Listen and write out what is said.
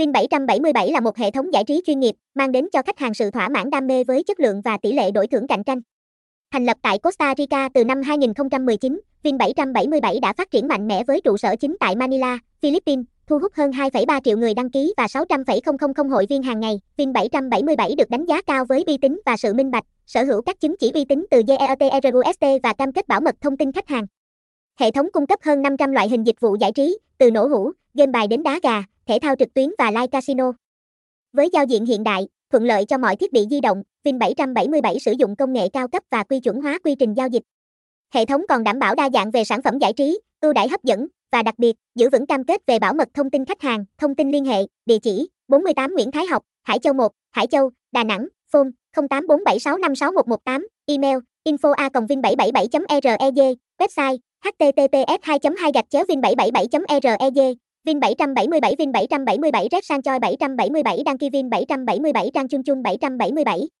Vin 777 là một hệ thống giải trí chuyên nghiệp, mang đến cho khách hàng sự thỏa mãn đam mê với chất lượng và tỷ lệ đổi thưởng cạnh tranh. Thành lập tại Costa Rica từ năm 2019, Vin 777 đã phát triển mạnh mẽ với trụ sở chính tại Manila, Philippines, thu hút hơn 2,3 triệu người đăng ký và 600,000 hội viên hàng ngày. Vin 777 được đánh giá cao với uy tín và sự minh bạch, sở hữu các chứng chỉ uy tín từ GERTRUST và cam kết bảo mật thông tin khách hàng. Hệ thống cung cấp hơn 500 loại hình dịch vụ giải trí, từ nổ hũ, game bài đến đá gà, thể thao trực tuyến và live casino. Với giao diện hiện đại, thuận lợi cho mọi thiết bị di động, Vin 777 sử dụng công nghệ cao cấp và quy chuẩn hóa quy trình giao dịch. Hệ thống còn đảm bảo đa dạng về sản phẩm giải trí, ưu đãi hấp dẫn và đặc biệt, giữ vững cam kết về bảo mật thông tin khách hàng, thông tin liên hệ, địa chỉ 48 Nguyễn Thái Học, Hải Châu 1, Hải Châu, Đà Nẵng, phone 0847656118, email info a vin 777 e reg website https 2 2 gạch chéo vin 777 e reg Vin 777 Vin 777 Red Sanchoi 777 đăng ký Vin 777 Trang chung chung 777